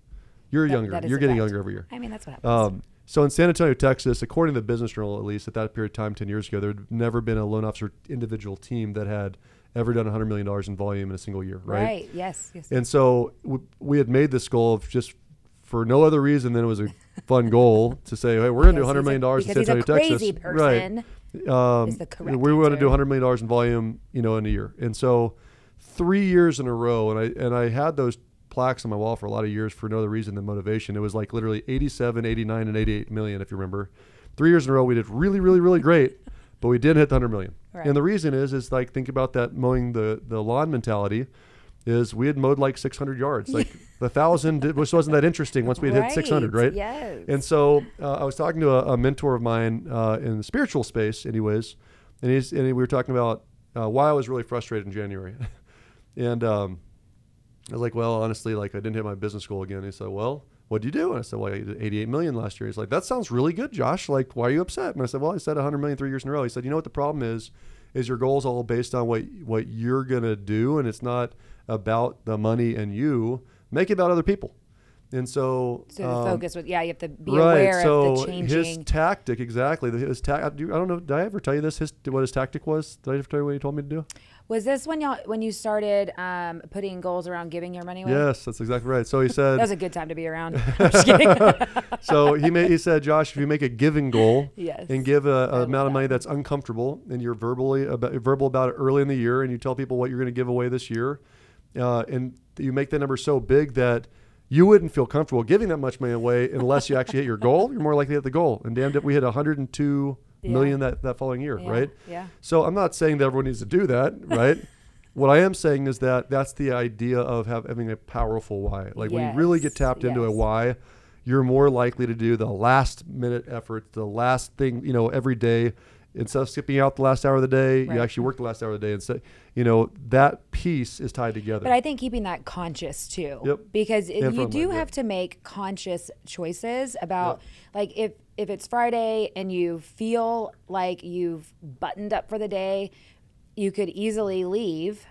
You're That- younger. that You're getting fact. younger every year. I mean, that's what happens. Um, so in San Antonio, Texas, according to the Business Journal, at least at that period of time, 10 years ago, there had never been a loan officer individual team that had ever done $100 million in volume in a single year, right? Right, yes. Yes. And so w- we had made this goal of just for no other reason than it was a fun goal to say, hey, we're going to do Because $100 a- in San because he's Antonio, Texas. person. Right. Um, is the we want to do answer. $100 million in volume, you know, in a year. And so three years in a row, and I, and I had those plaques on my wall for a lot of years for no other reason than motivation. It was like literally 87, 89, and 88 million, if you remember. Three years in a row, we did really, really, really great, but we didn't hit the 100 million. Right. And the reason is, is like, think about that mowing the, the lawn mentality is we had mowed like 600 yards. Like the thousand which wasn't that interesting once we had hit 600, right? Yes. And so uh, I was talking to a, a mentor of mine uh, in the spiritual space, anyways, and he's and we were talking about uh, why I was really frustrated in January, and um, I was like, well, honestly, like I didn't hit my business goal again. He said, well, what would you do? And I said, well, I did 88 million last year. He's like, that sounds really good, Josh. Like, why are you upset? And I said, well, I said 100 million three years in a row. He said, you know what the problem is? Is your goals all based on what what you're gonna do, and it's not about the money and you. Make it about other people. And so, so the um, focus with yeah, you have to be right. aware so of the changing. his tactic exactly. His ta- I do- I don't know. Did I ever tell you this? His what his tactic was? Did I ever tell you what he told me to do? was this when y'all when you started um, putting goals around giving your money away? Yes, that's exactly right. So he said That was a good time to be around. I'm just kidding. so he made. He said, Josh, if you make a giving goal yes. and give a, a amount of money that's uncomfortable, and you're verbally about, verbal about it early in the year, and you tell people what you're going to give away this year, uh, and you make that number so big that you wouldn't feel comfortable giving that much money away unless you actually hit your goal. You're more likely to hit the goal. And damned if we hit 102 Yeah. million that, that following year, yeah. right? Yeah. So I'm not saying that everyone needs to do that, right? what I am saying is that that's the idea of have, having a powerful why. Like when you really get Yes, tapped into a why, you're more likely to do the last minute effort, the last thing, you know, every day. Instead of skipping out the last hour of the day, Right. you actually work the last hour of the day. Instead, you know, that piece is tied together. But I think keeping that conscious too, Yep. because And you do have to make conscious choices about like if if it's Friday and you feel like you've buttoned up for the day, you could easily leave.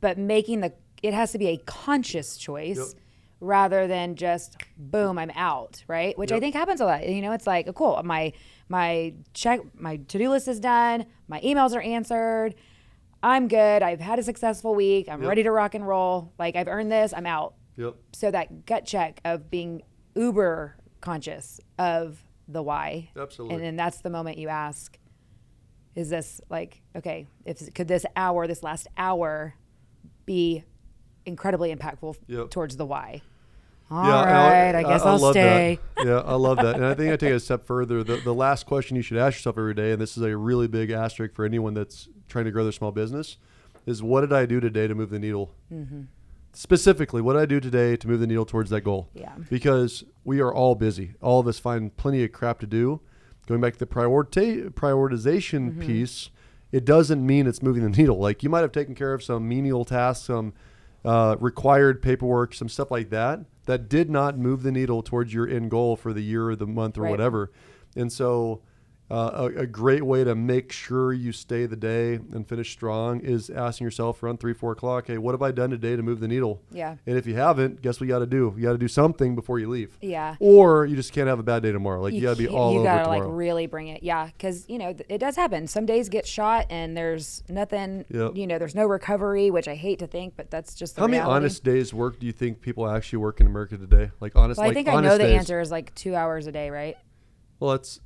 But making the it has to be a conscious choice Yep. rather than just boom, I'm out, right? Which I think happens a lot. You know, it's like, oh, cool, my my check my to-do list is done, my emails are answered. I'm good. I've had a successful week. I'm Yep. ready to rock and roll. Like I've earned this. I'm out. yep. So that gut check of being uber conscious of the why. Absolutely. And then that's the moment you ask, is this like, okay, if could this hour, this last hour be incredibly impactful Yep. towards the why? All and right, I guess I'll love stay. That. Yeah, I love that. And I think I take it a step further. The, the last question you should ask yourself every day, and this is a really big asterisk for anyone that's trying to grow their small business, is what did I do today to move the needle? Mm-hmm. Specifically, what did I do today to move the needle towards that goal? Yeah. Because we are all busy. All of us find plenty of crap to do. Going back to the priorita- prioritization Mm-hmm. piece, it doesn't mean it's moving the needle. Like you might have taken care of some menial tasks, some uh, required paperwork, some stuff like that, that did not move the needle towards your end goal for the year or the month or Right. whatever. And so, uh, a, a great way to make sure you stay the day and finish strong is asking yourself around three, four o'clock, hey, what have I done today to move the needle? Yeah. And if you haven't, guess what you got to do? You got to do something before you leave. Yeah. Or you just can't have a bad day tomorrow. Like you, got to be all you over gotta tomorrow. like really bring it yeah because you know th- it does happen some days get shot and there's nothing Yep. you know there's no recovery which i hate to think but that's just the How many honest days work do you think people actually work in America today? Like honest, well i like think i know honest the answer is like two hours a day right Well, that's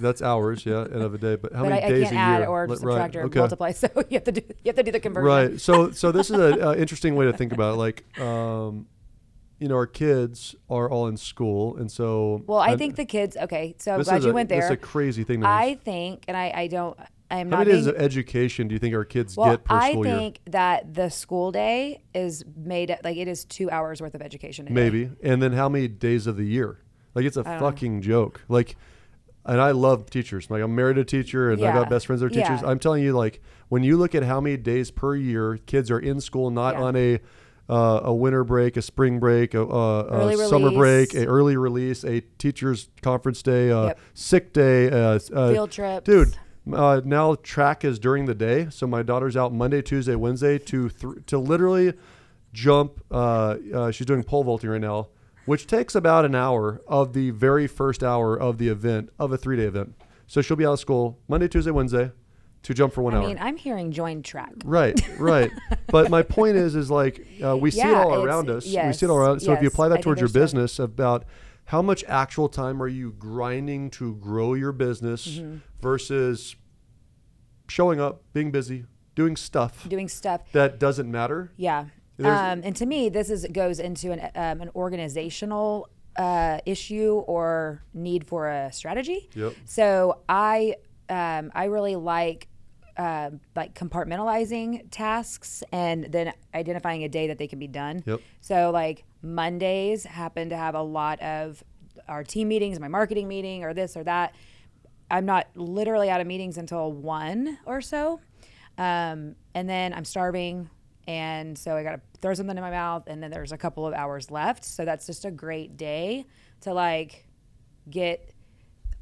that's hours, yeah, end of a day. But how but many I, I days can't a add year? or Let- subtract right, or okay. multiply so you have to do you have to do the conversion Right. So so this is an uh, interesting way to think about it. Like, um, you know, our kids are all in school, and so well i I'm- think the kids okay so i'm glad you a, went This is a crazy thing. To I think, and I, I don't, I'm How not many days of education do you think our kids well, get per I school year? think that the school day is made like it is two hours worth of education. A day. Maybe. And then how many days of the year? Like it's a don't know. fucking joke. Like, and I love teachers. Like I'm married to a teacher, and I Yeah. got best friends that are teachers. Yeah. I'm telling you, like when you look at how many days per year kids are in school, not Yeah. on a uh, a winter break, a spring break, a, a, a summer break, a early release, a teacher's conference day, a Yep. sick day, uh, uh, Field trips, dude. Uh, now track is during the day, so my daughter's out Monday, Tuesday, Wednesday to th- to literally jump. Uh, uh, she's doing pole vaulting right now, which takes about an hour of the very first hour of the event of a three day event. So she'll be out of school Monday, Tuesday, Wednesday to jump for one I hour. I mean, I'm hearing join track. Right, right. but my point is, is like uh, we see it all around us. we yes, see it all around. So if you apply that towards your business, about how much actual time are you grinding to grow your business Mm-hmm. versus showing up, being busy, doing stuff Doing stuff. that doesn't matter. Yeah. Um, and to me, this is goes into an um, an organizational uh, issue or need for a strategy. Yep. So I um, I really like um like compartmentalizing tasks and then identifying a day that they can be done. Yep. So like Mondays happen to have a lot of our team meetings, my marketing meeting, or this or that. I'm not literally out of meetings until one or so, um, and then I'm starving, and so I got to throw something in my mouth, and then there's a couple of hours left. So that's just a great day to like get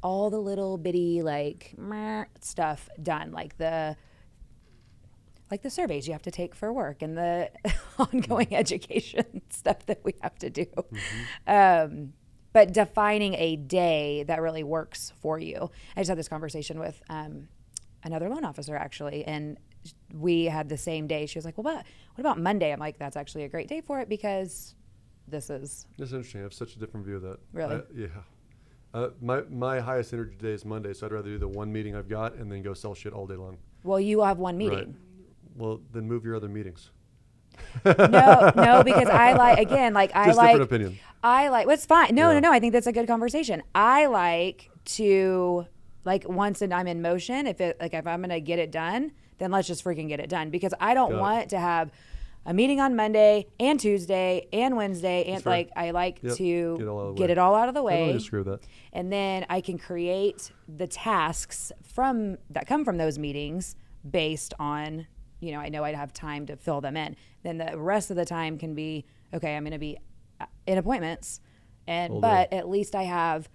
all the little bitty like stuff done, like the like the surveys you have to take for work and the ongoing education stuff that we have to do. Um, but defining a day that really works for you. I just had this conversation with um, another loan officer actually, and we had the same day. She was like, "Well, what, what about Monday?" I'm like, "That's actually a great day for it because this is That's interesting. I have such a different view of that. Really? I- yeah. Uh, my my highest energy day is Monday, so I'd rather do the one meeting I've got and then go sell shit all day long. well, you have one meeting." Right. Well, then move your other meetings. no, no, because I like again, like I Just like different opinion. I like. Well, fine. No, Yeah. no, no. I think that's a good conversation. I like to like once and I'm in motion. If it like if I'm gonna get it done, then let's just freaking get it done because I don't Got it. want to have a meeting on Monday and Tuesday and Wednesday and That's like I like Yep. to Get it all out of the way. it all out of the I that. and then I can create the tasks from that come from those meetings based on you know I know I'd have time to fill them in. Then the rest of the time can be okay. I'm going to be uh, in appointments, and All but day. at least I have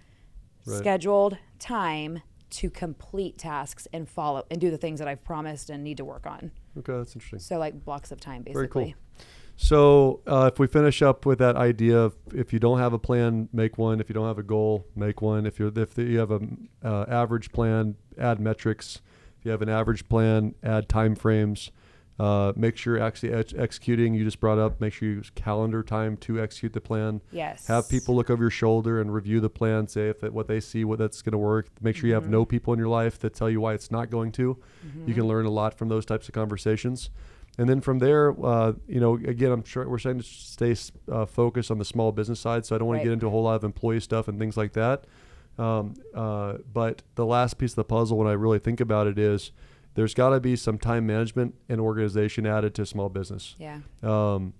Right. scheduled time to complete tasks and follow and do the things that I've promised and need to work on. Okay, that's interesting. So like blocks of time, basically. Very cool. So uh, if we finish up with that idea of if you don't have a plan, make one. If you don't have a goal, make one. If you're if you have a uh, average plan, add metrics. If you have an average plan, add time frames. Uh, make sure you're actually ex- executing. You just brought up. Make sure you use calendar time to execute the plan. Yes. Have people look over your shoulder and review the plan. Say if it, what they see, what that's going to work. Make sure you have no people in your life that tell you why it's not going to. You can learn a lot from those types of conversations. And then from there, uh, you know, again, I'm sure we're trying to stay uh, focused on the small business side. So I don't want Right. to get into a whole lot of employee stuff and things like that. Um, uh, but the last piece of the puzzle, when I really think about it, is there's got to be some time management and organization added to small business. Yeah. Um,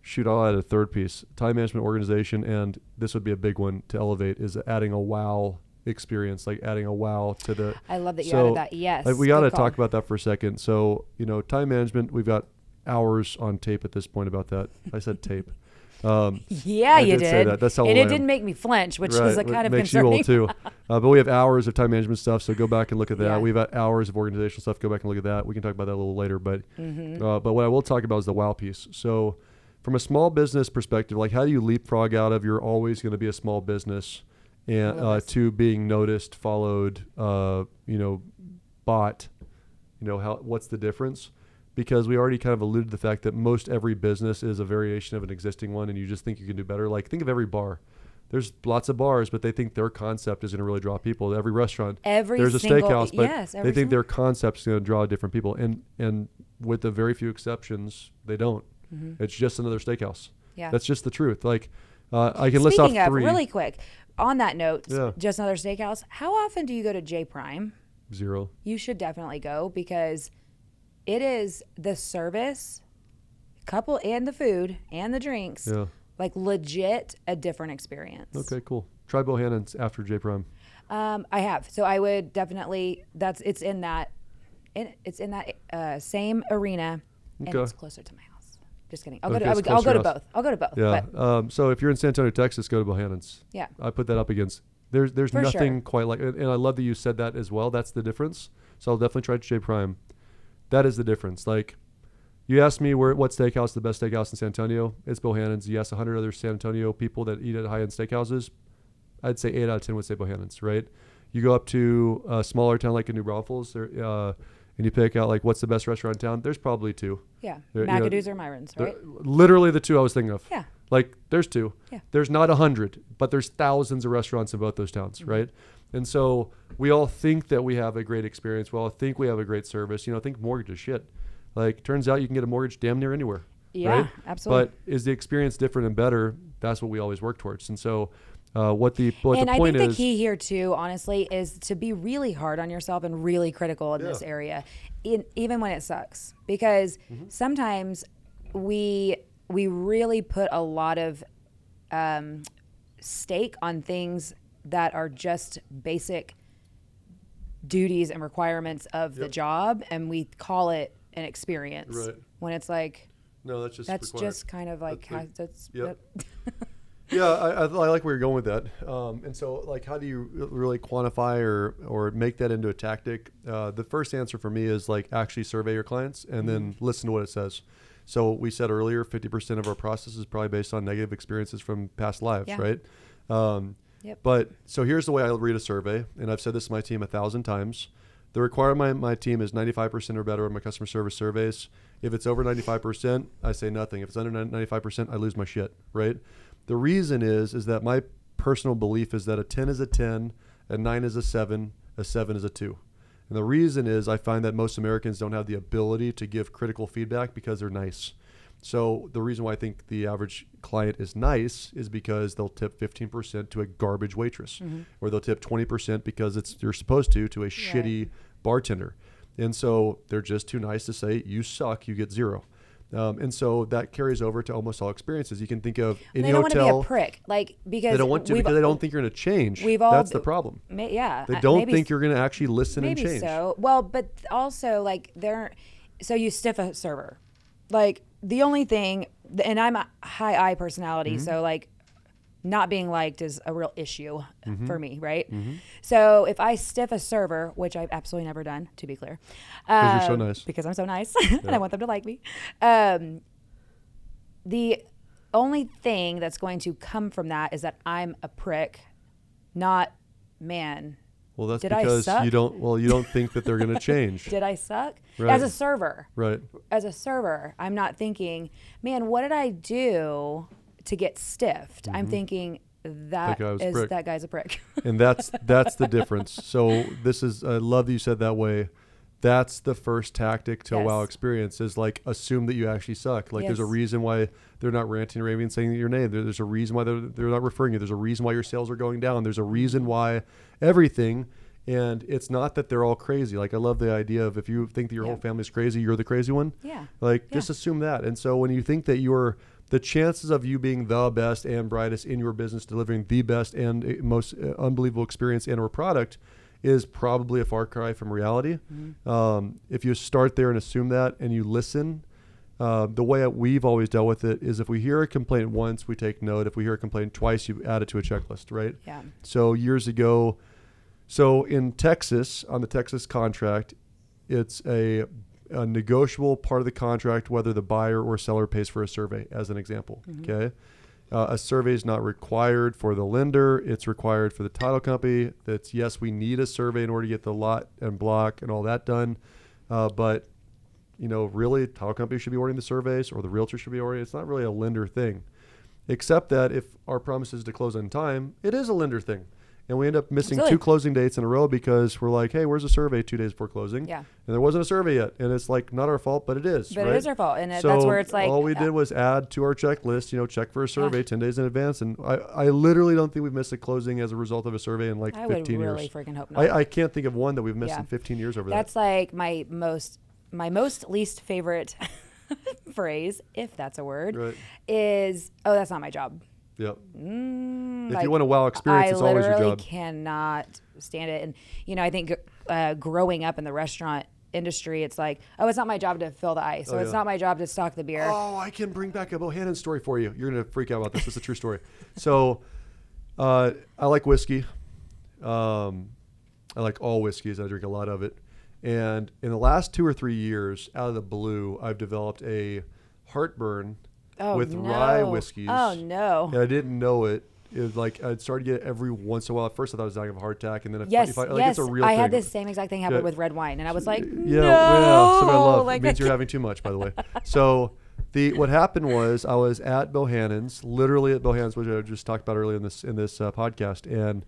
shoot, I'll add a third piece: time management, organization, and this would be a big one to elevate is adding a wow experience, like adding a wow to the. I love that you So, added that. Yes. like, we got to talk about that for a second. So you know, time management. We've got hours on tape at this point about that. I said tape. Um, Yeah, I you did did. that. That's how and it didn't make me flinch, which right, is a kind of makes concerning. you old too. Uh, but we have hours of time management stuff, so go back and look at that. Yeah. We've hours of organizational stuff. Go back and look at that. We can talk about that a little later. But Mm-hmm. uh, but what I will talk about is the wow piece. So from a small business perspective, like how do you leapfrog out of you're always going to be a small business and uh, to being noticed, followed, uh, you know, bought. You know how what's the difference? Because we already kind of alluded to the fact that most every business is a variation of an existing one, and you just think you can do better. Like think of every bar. There's lots of bars, but they think their concept is going to really draw people. Every restaurant, Every there's a single- steakhouse, but yes, they think single- their concept is going to draw different people, and and with the very few exceptions, they don't. It's just another steakhouse. Mm-hmm. Yeah. That's just the truth. Like uh, I can list off Speaking of, three. really quick, on that note, Yeah. just another steakhouse. How often do you go to J Prime? Zero. you should definitely go because it is the service, couple and the food and the drinks, Yeah. like legit a different experience. Okay, cool. Try Bohanan's after J Prime. Um, I have. So I would definitely. That's it's in that. In, it's in that uh, same arena, and Okay. it's closer to my house. Just kidding. I'll go to. I would, I'll go to both. I'll go to both. Yeah. Um, so if you're in San Antonio, Texas, go to Bohanan's. yeah. I put that up against. There's there's For nothing sure. quite like, and and I love that you said that as well. That's the difference. So I'll definitely try J Prime. That is the difference. Like, you asked me where what steakhouse is the best steakhouse in San Antonio. It's Bohanan's. You ask 100 other San Antonio people that eat at high end steakhouses. I'd say eight out of ten would say Bohanan's. Right. You go up to a smaller town like a New Braunfels, there, uh, and you pick out like what's the best restaurant in town. There's probably two. Yeah. There- you know, or Myron's, right? Literally the two I was thinking of. Yeah. Like there's two. Yeah. There's not a hundred, but there's thousands of restaurants in both those towns, Mm-hmm. right? And so we all think that we have a great experience. We all think we have a great service. You know, think mortgage is shit. Like turns out you can get a mortgage damn near anywhere. Yeah, right? absolutely. But is the experience different and better? That's what we always work towards. And so uh, what the what and the I think is the key here too, honestly, is to be really hard on yourself and really critical in this area, in, even when it sucks, because Mm-hmm. sometimes we we really put a lot of um, stake on things that are just basic duties and requirements of the Yep. job, and we call it an experience Right. when it's like no, that's just that's required. just kind of like That's how, that's yep. that- yeah, I, I, I like where you're going with that. Um, and so, like, how do you really quantify or or make that into a tactic? Uh, the first answer for me is like actually survey your clients and then Mm-hmm. listen to what it says. So we said earlier, 50% of our process is probably based on negative experiences from past lives, Yeah. right? Um, Yep. But so here's the way I read a survey, and I've said this to my team a thousand times. The requirement my team is 95% or better on my customer service surveys. If it's over 95%, I say nothing. If it's under 95%, I lose my shit, right? The reason is is that my personal belief is that a 10 is a 10, a 9 is a 7, a 7 is a 2. And the reason is I find that most Americans don't have the ability to give critical feedback because they're nice. So the reason why I think the average client is nice is because they'll tip 15% to a garbage waitress, or they'll tip 20% because it's you're supposed to to a shitty bartender, and so they're just too nice to say you suck, you get zero, um, and so that carries over to almost all experiences. You can think of any they don't want to be a prick, like because they don't want to because they don't think you're going to change. we've all That's the problem. Ma- yeah, They don't maybe think you're going to actually listen maybe and change. so. Well, but also like they're so you stiff a server, like the only thing, and I'm a high I personality, Mm-hmm. so like not being liked is a real issue Mm-hmm. for me, right? So if I stiff a server, which I've absolutely never done, to be clear, 'Cause you're so um, nice. because I'm so nice and I want them to like me. Um, the only thing that's going to come from that is that I'm a prick, not man. Well, that's Did I because suck? you don't. Well, you don't think that they're going to change. Did I suck? Right. As a server, right. as a server, I'm not thinking, man, what did I do to get stiffed? I'm thinking that Mm-hmm. guy was a is prick. that guy's a prick. and that's that's the difference. So this is I love that you said that way. That's the first tactic to a wow experience is like assume that you actually suck. Like there's a reason why they're not ranting, and raving, and saying your name. There, there's a reason why they're, they're not referring you. There's a reason why your sales are going down. There's a reason why everything. And it's not that they're all crazy. Like I love the idea of if you think that your Yeah. whole family's crazy, you're the crazy one. yeah. Like Yeah. just assume that. And so when you think that you're the chances of you being the best and brightest in your business, delivering the best and uh, most uh, unbelievable experience and or product is probably a far cry from reality. Um, if you start there and assume that and you listen, uh, the way we've always dealt with it is if we hear a complaint once, we take note. If we hear a complaint twice, you add it to a checklist, right? Yeah. So years ago, so in Texas, on the Texas contract, it's a, a negotiable part of the contract whether the buyer or seller pays for a survey, as an example. Okay. Uh, a survey is not required for the lender. It's required for the title company. That's yes, we need a survey in order to get the lot and block and all that done. Uh, but you know, really, title company should be ordering the surveys, or the realtor should be ordering. It's not really a lender thing, except that if our promise is to close on time, it is a lender thing. And we end up missing Absolutely. two closing dates in a row because we're like, hey, where's the survey two days before closing? Yeah. And there wasn't a survey yet, and it's like not our fault, but it is. But right? it is our fault, and it, So that's where it's like all we uh, did was add to our checklist. You know, check for a survey ten days in advance, and I, I literally don't think we've missed a closing as a result of a survey in like I would fifteen really years. freaking hope not. I, I can't think of one that we've missed Yeah. in fifteen years over that. That's like my most my most least favorite phrase, if that's a word. Right. is oh that's not my job. Yep. Mm, If like, you want a wow experience, I it's always your job. cannot stand it. And you know, I think uh, growing up in the restaurant industry, it's like, oh, it's not my job to fill the ice, Oh, or it's not my job to stock the beer. Oh, I can bring back a Bohanan story for you. You're gonna freak out about this. It's a true story. So, uh, I like whiskey. Um, I like all whiskeys. I drink a lot of it. And in the last two or three years, out of the blue, I've developed a heartburn Oh, with no. rye whiskeys. Oh no. And I didn't know it. It was like I'd started to get it every once in a while. At first, I thought I was dying of a heart attack, and then if, Yes, if I, like, yes. it's a real I thing. had this same exact thing happen Yeah. with red wine, and I was like, Yeah, no, something I love. like, it means you're having too much, by the way. So the what happened was I was at Bohanan's, literally at Bohanan's, which I just talked about earlier in this in this uh, podcast, and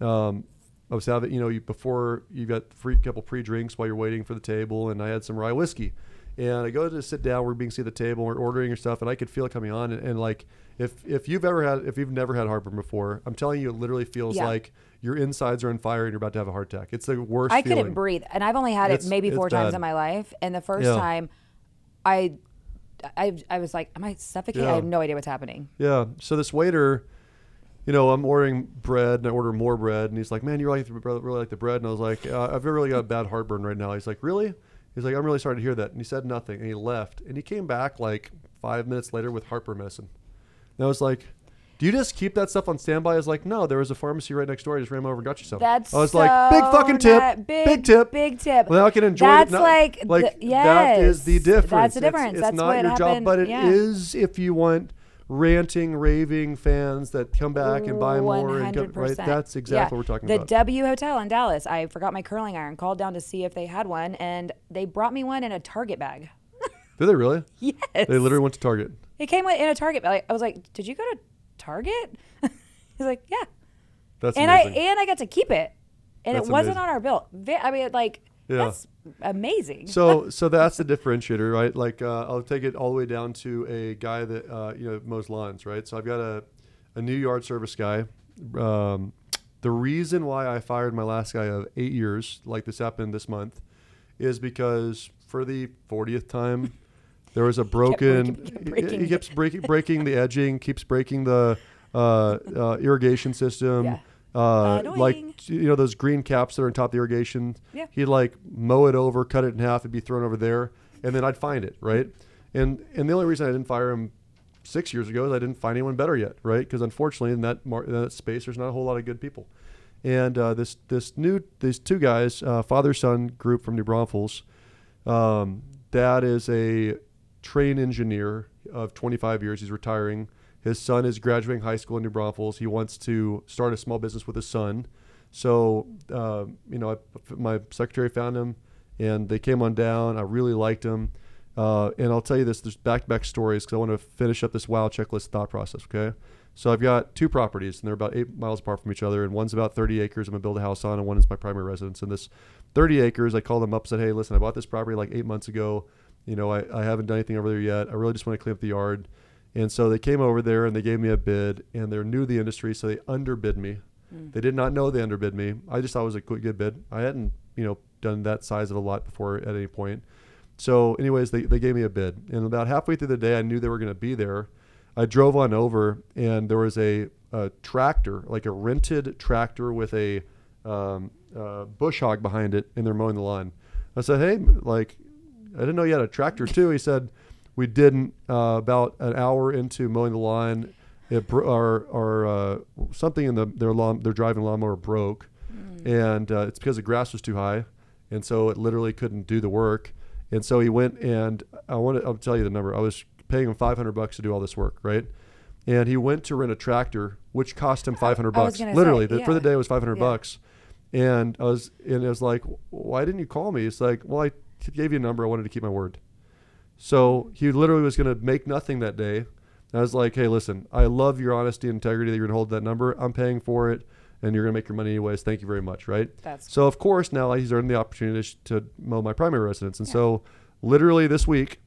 um, I was having you know you, before you got a couple pre drinks while you're waiting for the table, and I had some rye whiskey, and I go to sit down, we're being seated at the table, we're ordering your stuff, and I could feel it coming on, and, and like if if you've ever had if you've never had heartburn before, I'm telling you, it literally feels Yeah. like your insides are on fire and you're about to have a heart attack. It's the worst. I feeling. couldn't breathe, and I've only had it maybe it's four times bad. in my life. And the first Yeah. time, I, I, I was like, "Am I suffocating?" I have no idea what's happening. Yeah. So this waiter, you know, I'm ordering bread and I order more bread, and he's like, "Man, you really like the, bread- really like the bread?" And I was like, uh, "I've really got a bad heartburn right now." He's like, "Really?" He's like, "I'm really sorry to hear that." And he said nothing, and he left, and he came back like five minutes later with heartburn medicine. And I was like. Do you just keep that stuff on standby? I was like, no, there was a pharmacy right next door. I just ran over and got you some. That's I was like, big fucking tip, big, big, tip. big tip. Well, now I can enjoy That's it. Not- like the- like that is the difference. that's the difference. It's, That's not what your job, but it is yeah. if you want ranting, raving fans that come back and buy more and get, right. That's exactly Yeah. what we're talking the about. The W Hotel in Dallas. I forgot my curling iron. Called down to see if they had one, and they brought me one in a Target bag. Did they really? Yes, They literally went to Target. It came in a Target bag. I was like, "Did you go to Target?" He's like, "Yeah," That's and amazing. I and I got to keep it, and That's it wasn't amazing. on our bill. I mean, like Yeah. that's amazing. so so that's the differentiator, right? Like uh, I'll take it all the way down to a guy that uh, you know mows lawns, right? So I've got a a new yard service guy. Um, the reason why I fired my last guy of eight years, like this happened this month, is because for the fortieth time, there was a broken. breaking- kept he- breaking he keeps breaking breaking the edging, keeps breaking the uh, uh, irrigation system. Yeah. Uh, like you know those green caps that are on top of the irrigation. Yeah. He'd like mow it over, cut it in half, it'd be thrown over there, and then I'd find it, right? And and the only reason I didn't fire him six years ago is I didn't find anyone better yet, right? Because unfortunately, in that mar- in that space, there's not a whole lot of good people. And uh, this this new these two guys, uh, father son group from New Braunfels, um, dad is a train engineer of 25 years. He's retiring. His son is graduating high school in New Braunfels. He wants to start a small business with his son. So, uh, you know, I, my secretary found him and they came on down. I really liked him. Uh, and I'll tell you this, there's back-to-back stories because I want to finish up this WOW checklist thought process, okay? So I've got two properties and they're about eight miles apart from each other. And one's about 30 acres I'm going to build a house on and one is my primary residence. And this 30 acres, I called them up said, hey, listen, I bought this property like eight months ago. You know, I, I haven't done anything over there yet. I really just want to clean up the yard. And so they came over there and they gave me a bid and they're new to the industry. So they underbid me. They did not know they underbid me. I just thought it was a good good bid. I hadn't, you know, done that size of a lot before at any point. So, anyways, they, they gave me a bid. And about halfway through the day, I knew they were going to be there. I drove on over, and there was a, a tractor, like a rented tractor with a um, uh, bush hog behind it, and they're mowing the lawn. I said, hey, like, I didn't know you had a tractor too. He said, we didn't. Uh, about an hour into mowing the lawn, it bro- or, or uh, something in the their lawn, their driving lawnmower broke, and uh, it's because the grass was too high, and so it literally couldn't do the work. And so he went and I want to. I'll tell you the number. I was paying him 500 bucks to do all this work, right? And he went to rent a tractor, which cost him 500 bucks. Literally, say, the, for the day it was 500 Yeah. bucks. And I was, and it was like, why didn't you call me? It's like, well, I gave you a number. I wanted to keep my word. So he literally was going to make nothing that day. And I was like, hey, listen, I love your honesty and integrity that you're going to hold that number. I'm paying for it. and you're going to make your money anyways. Thank you very much, right? That's So of course now he's earned the opportunity to, mow my primary residence, and Yeah. so literally this week,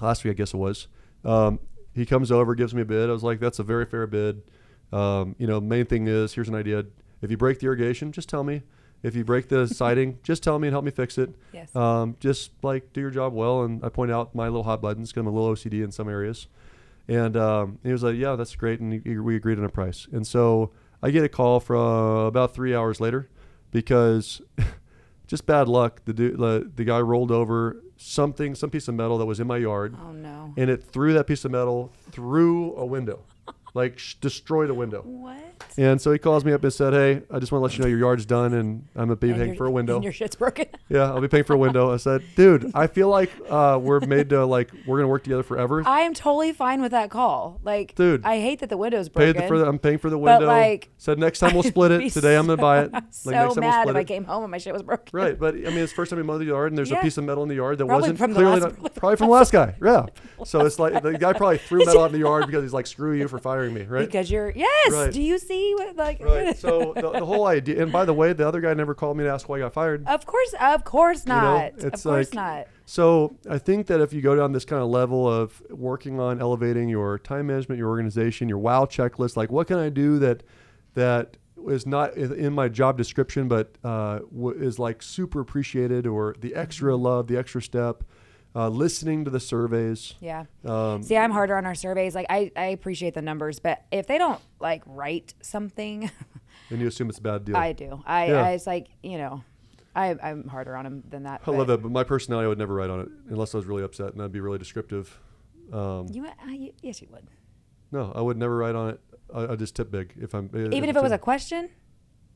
last week I guess it was, um, he comes over, gives me a bid. I was like, that's a very fair bid. Um, you know, main thing is here's an idea. If you break the irrigation, just tell me. If you break the siding, just tell me and help me fix it. yes. Um, just like do your job well. And I point out my little hot buttons because I'm a little OCD in some areas. And um, he was like, "Yeah, that's great," and he, we agreed on a price. And so I get a call from about three hours later because just bad luck. The, du- the the guy rolled over something, some piece of metal that was in my yard, oh no. and it threw that piece of metal through a window, like sh- destroyed a window. What? And so he calls me up and said, "Hey, I just want to let you know your yard's done, and I'm gonna be And paying for a window." And your shit's broken. Yeah, I'll be paying for a window. I said, dude, I feel like uh, we're made to like we're gonna work together forever. I am totally fine with that call. Like, Dude. I hate that the window's broken. Paid the, for the, I'm paying for the window. But, like, said next time we'll split it. Today I'm gonna buy it. so- Like so next time we'll mad split if I came home and my shit was broken. Right, but I mean, it's the first time we mowed the yard, and there's Yeah. a piece of metal in the yard that Probably wasn't from the clearly last- not, probably from the last guy. Yeah. So it's like the guy probably threw metal out in the yard because he's like, screw you for firing me, right? Because you're yes. Right. Do you see what like? Right. So the, the whole idea, and by the way, the other guy never called me to ask why I got fired. Of course, of course know, not. it's of course like- not. So I think that if you go down this kind of level of working on elevating your time management, your organization, your wow checklist, like what can I do that that is not in my job description, but uh, is like super appreciated, or the extra Mm-hmm. love, the extra step, uh, listening to the surveys. Yeah. Um, See, I'm harder on our surveys. Like, I, I appreciate the numbers, but if they don't like write something, and you assume it's a bad deal. I do. I, Yeah. I it's like you know, I, I'm harder on them than that. I love but that, but my personality I would never write on it unless I was really upset, and I'd be really descriptive. Um, You, uh, you, yes, you would. no, I would never write on it. I, I just tip big if I'm Even if it was a question.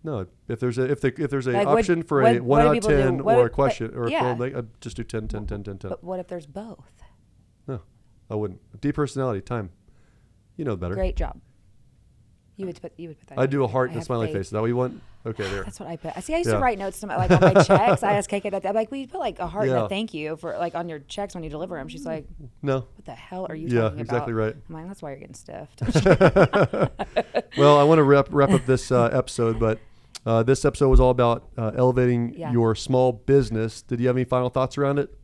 No, if there's a if, the, if there's a Like, what- option for a what one do out of people do? ten or a question or a yeah. fill, like, I'd just do 10, 10, 10, 10, 10. But what if there's both? No, I wouldn't. Deep personality, time. You know better. Great job. You would put you would put that. I do a heart I and a smiley faith. face. Is that what you want? Okay, there. That's what I put. I see. I used Yeah. to write notes to my, like on my checks. I asked KK that. I'm like, we put like a heart and a thank you for like on your checks when you deliver them?" She's like, No. "What the hell are you Yeah, talking exactly about?" right. I'm like, "That's why you're getting stiffed." well, I want to wrap wrap up this uh, episode, but uh, this episode was all about uh, elevating Yeah. your small business. Did you have any final thoughts around it?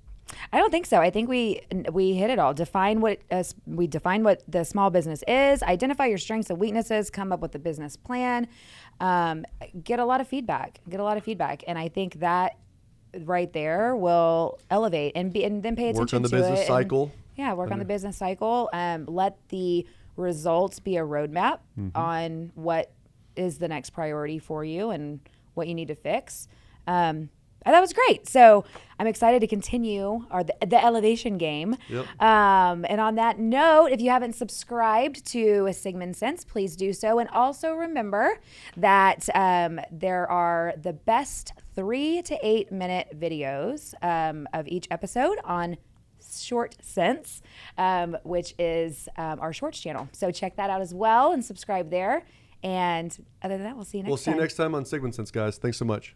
I don't think so. I think we we hit it all. Define what uh, we define what the small business is. Identify your strengths and weaknesses. Come up with a business plan. Um, get a lot of feedback. Get a lot of feedback, and I think that right there will elevate and be and then pay attention Work on the to business it and- cycle. yeah, work on the business cycle. Um, let the results be a roadmap Mm-hmm. on what is the next priority for you and what you need to fix. Um, and that was great. So I'm excited to continue our the, the elevation game. Yep. Um, and on that note, if you haven't subscribed to a Sigmund Sense, please do so. And also remember that um, there are the best three to eight minute videos um, of each episode on Short Sense, um, which is um, our shorts channel. So check that out as well and subscribe there. And other than that, we'll see you next We'll see time. you next time on Sigmund Sense, guys. Thanks so much.